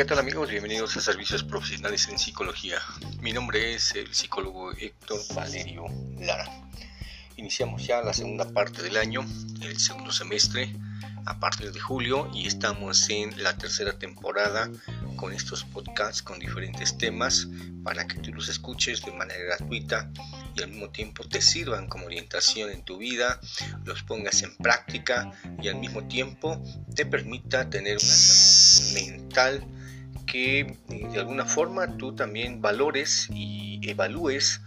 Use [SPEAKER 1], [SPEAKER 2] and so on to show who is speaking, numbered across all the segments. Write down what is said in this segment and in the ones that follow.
[SPEAKER 1] ¿qué tal amigos? Bienvenidos a Servicios Profesionales en Psicología. Mi nombre es el psicólogo Héctor Valerio Lara. Iniciamos ya la segunda parte del año, el segundo semestre, a partir de julio y estamos en la tercera temporada con estos podcasts con diferentes temas para que tú los escuches de manera gratuita y al mismo tiempo te sirvan como orientación en tu vida, los pongas en práctica y al mismo tiempo te permita tener una salud mental que eh, de alguna forma tú también valores y evalúes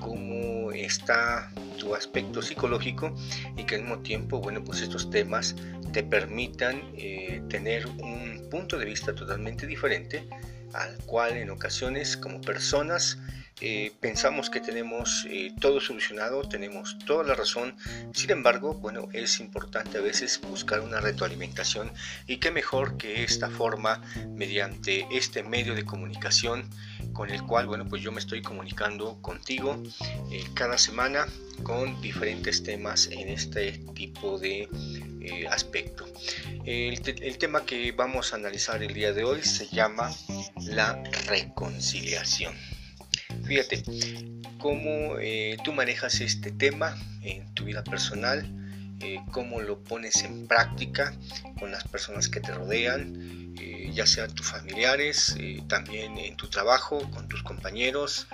[SPEAKER 1] cómo está tu aspecto psicológico y que al mismo tiempo, bueno, pues estos temas te permitan eh, tener un punto de vista totalmente diferente al cual en ocasiones como personas eh, pensamos que tenemos eh, todo solucionado, tenemos toda la razón, sin embargo, bueno, es importante a veces buscar una retroalimentación y qué mejor que esta forma mediante este medio de comunicación con el cual, bueno, pues yo me estoy comunicando contigo eh, cada semana con diferentes temas en este tipo de aspecto. El, el tema que vamos a analizar el día de hoy se llama la reconciliación. Fíjate cómo eh, tú manejas este tema en tu vida personal, eh, cómo lo pones en práctica con las personas que te rodean, eh, ya sean tus familiares, también en tu trabajo, con tus compañeros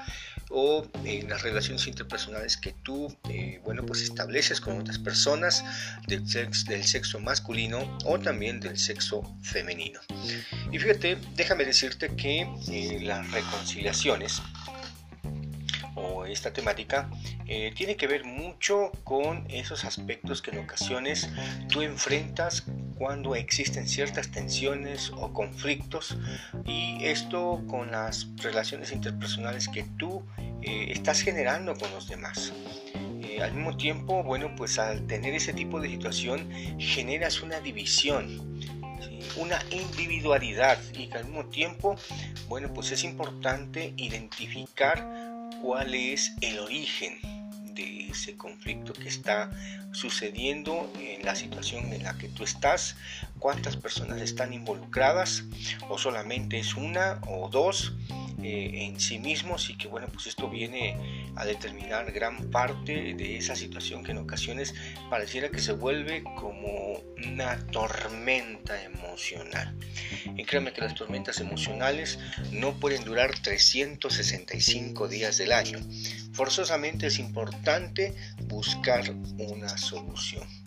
[SPEAKER 1] o en las relaciones interpersonales que tú, bueno, pues estableces con otras personas del del sexo masculino o también del sexo femenino. Y fíjate, déjame decirte que las reconciliaciones esta temática eh, tiene que ver mucho con esos aspectos que en ocasiones tú enfrentas cuando existen ciertas tensiones o conflictos y esto con las relaciones interpersonales que tú eh, estás generando con los demás. Eh, al mismo tiempo, bueno, pues al tener ese tipo de situación generas una división, una individualidad y al mismo tiempo, bueno, pues es importante identificar cuál es el origen de ese conflicto que está sucediendo en la situación en la que tú estás, cuántas personas están involucradas o solamente es una o dos eh, en sí mismos y que bueno pues esto viene a determinar gran parte de esa situación que en ocasiones pareciera que se vuelve como una tormenta emocional. Y créanme que las tormentas emocionales no pueden durar 365 días del año. Forzosamente es importante buscar una solución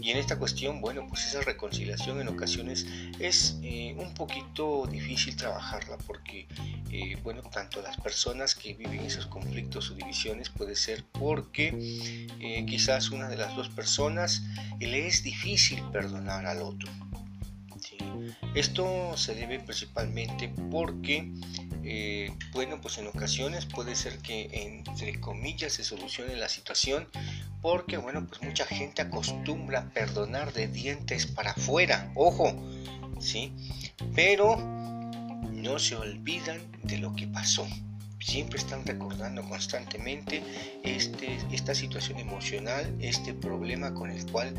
[SPEAKER 1] y en esta cuestión, bueno, pues esa reconciliación en ocasiones es eh, un poquito difícil trabajarla porque, eh, bueno, tanto las personas que viven esos conflictos o divisiones puede ser porque eh, quizás una de las dos personas le es difícil perdonar al otro. Esto se debe principalmente porque eh, bueno, pues en ocasiones puede ser que entre comillas se solucione la situación porque, bueno, pues mucha gente acostumbra perdonar de dientes para afuera, ojo, ¿sí? Pero no se olvidan de lo que pasó. Siempre están recordando constantemente este, esta situación emocional, este problema con el cual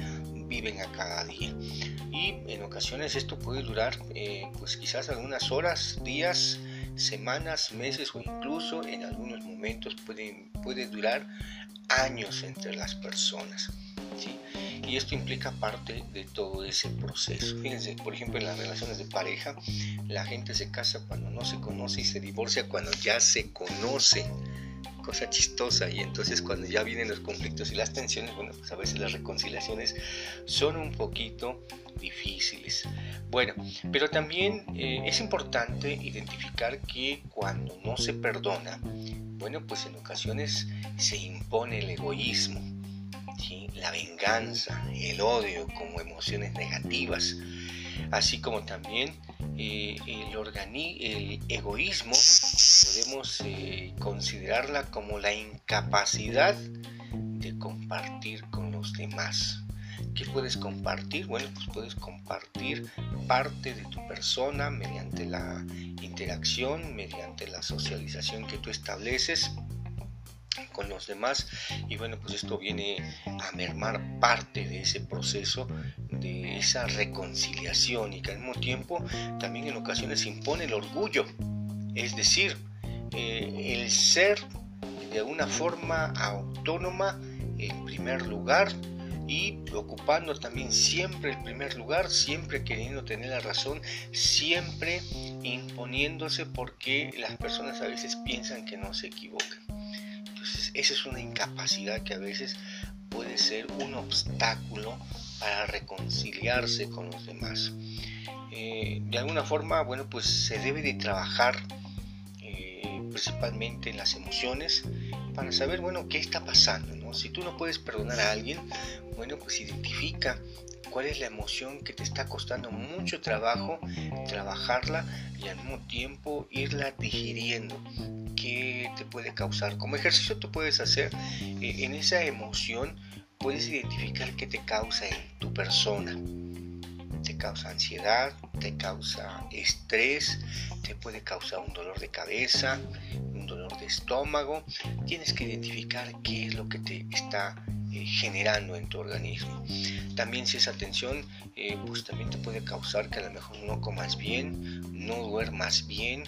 [SPEAKER 1] viven a cada día. Y en ocasiones esto puede durar, eh, pues quizás algunas horas, días, semanas, meses o incluso en algunos momentos puede, durar años entre las personas. Y esto implica parte de todo ese proceso. Fíjense, por ejemplo, en las relaciones de pareja, la gente se casa cuando no se conoce y se divorcia cuando ya se conoce cosa chistosa y entonces cuando ya vienen los conflictos y las tensiones, bueno, pues a veces las reconciliaciones son un poquito difíciles. Bueno, pero también eh, es importante identificar que cuando no se perdona, bueno, pues en ocasiones se impone el egoísmo, la venganza, el odio como emociones negativas, así como también eh, el, egoísmo podemos eh, considerarla como la incapacidad de compartir con los demás. ¿Qué puedes compartir? Bueno, pues puedes compartir parte de tu persona mediante la interacción, mediante la socialización que tú estableces con los demás y bueno pues esto viene a mermar parte de ese proceso de esa reconciliación y que al mismo tiempo también en ocasiones impone el orgullo. Es decir, eh, el ser de alguna forma autónoma en primer lugar y ocupando también siempre el primer lugar, siempre queriendo tener la razón, siempre imponiéndose porque las personas a veces piensan que no se equivocan. Entonces, esa es una incapacidad que a veces puede ser un obstáculo para reconciliarse con los demás. Eh, de alguna forma, bueno, pues se debe de trabajar eh, principalmente en las emociones para saber, bueno, qué está pasando, ¿no? Si tú no puedes perdonar a alguien, bueno, pues identifica cuál es la emoción que te está costando mucho trabajo trabajarla y al mismo tiempo irla digiriendo. ¿Qué te puede causar? Como ejercicio tú puedes hacer eh, en esa emoción, puedes identificar qué te causa en tu persona. Te causa ansiedad, te causa estrés, te puede causar un dolor de cabeza, un dolor de estómago. Tienes que identificar qué es lo que te está eh, generando en tu organismo. También si esa tensión, eh, pues también te puede causar que a lo mejor no comas bien, no duermas bien,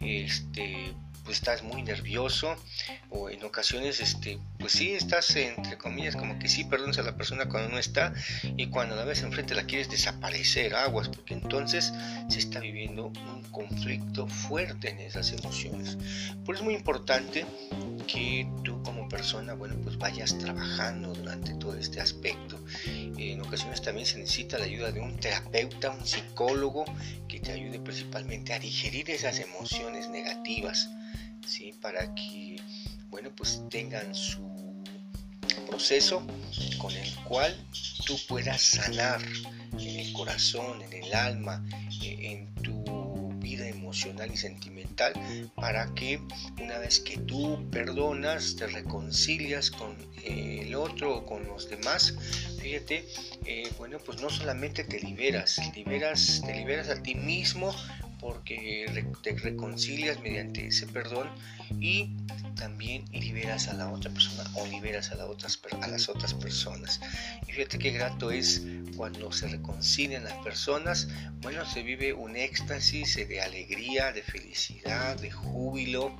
[SPEAKER 1] este, pues estás muy nervioso o en ocasiones este pues sí estás entre comillas como que sí perdonas a la persona cuando no está y cuando la ves enfrente la quieres desaparecer aguas porque entonces se está viviendo un conflicto fuerte en esas emociones. Por eso es muy importante que tú como persona bueno pues vayas trabajando durante todo este aspecto. En ocasiones también se necesita la ayuda de un terapeuta un psicólogo que te ayude principalmente a digerir esas emociones negativas ¿sí? para que bueno, pues tengan su proceso con el cual tú puedas sanar en el corazón, en el alma, eh, en tu vida emocional y sentimental, para que una vez que tú perdonas, te reconcilias con el otro o con los demás, fíjate, eh, bueno, pues no solamente te liberas, liberas, te liberas a ti mismo porque te reconcilias mediante ese perdón y también liberas a la otra persona o liberas a, otras, a las otras personas. Y fíjate qué grato es cuando se reconcilian las personas, bueno, se vive un éxtasis de alegría, de felicidad, de júbilo,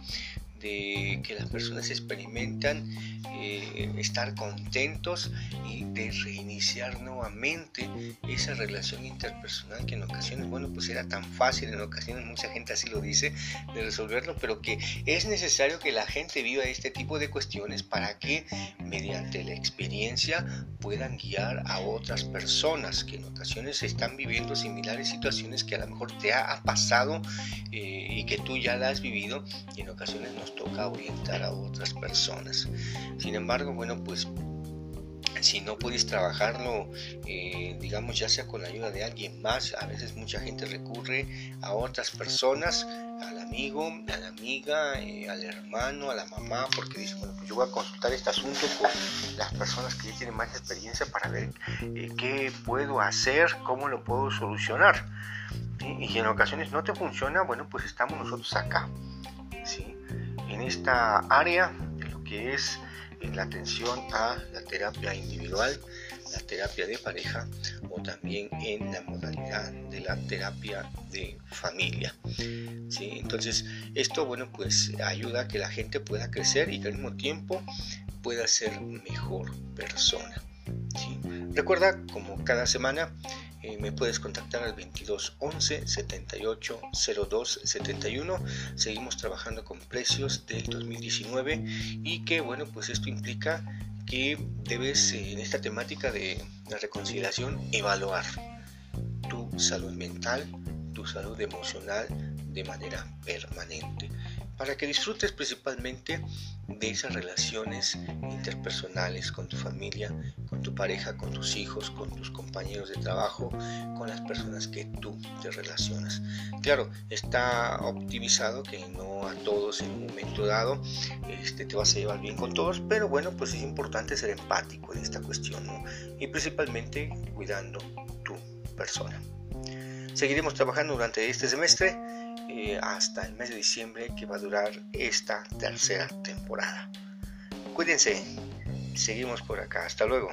[SPEAKER 1] de que las personas experimentan eh, estar contentos y de reiniciar nuevamente esa relación interpersonal que en ocasiones, bueno, pues era tan fácil, en ocasiones mucha gente así lo dice, de resolverlo, pero que es necesario que la gente viva este tipo de cuestiones para que mediante la experiencia puedan guiar a otras personas que en ocasiones están viviendo similares situaciones que a lo mejor te ha, pasado eh, y que tú ya la has vivido y en ocasiones nos toca orientar a otras personas. Sin embargo, bueno, pues si no puedes trabajarlo, eh, digamos, ya sea con la ayuda de alguien más, a veces mucha gente recurre a otras personas, al amigo, a la amiga, eh, al hermano, a la mamá, porque dice, bueno, pues yo voy a consultar este asunto con las personas que ya tienen más experiencia para ver eh, qué puedo hacer, cómo lo puedo solucionar. Y si en ocasiones no te funciona, bueno, pues estamos nosotros acá. En esta área lo que es la atención a la terapia individual, la terapia de pareja o también en la modalidad de la terapia de familia. ¿sí? Entonces, esto, bueno, pues ayuda a que la gente pueda crecer y que al mismo tiempo pueda ser mejor persona. ¿sí? Recuerda, como cada semana, me puedes contactar al 22 11 78 02 71. Seguimos trabajando con precios del 2019 y que bueno, pues esto implica que debes eh, en esta temática de la reconciliación evaluar tu salud mental, tu salud emocional de manera permanente para que disfrutes principalmente de esas relaciones interpersonales con tu familia, tu pareja, con tus hijos, con tus compañeros de trabajo, con las personas que tú te relacionas. Claro, está optimizado que no a todos en un momento dado este, te vas a llevar bien con todos, pero bueno, pues es importante ser empático en esta cuestión y principalmente cuidando tu persona. Seguiremos trabajando durante este semestre eh, hasta el mes de diciembre que va a durar esta tercera temporada. Cuídense, seguimos por acá, hasta luego.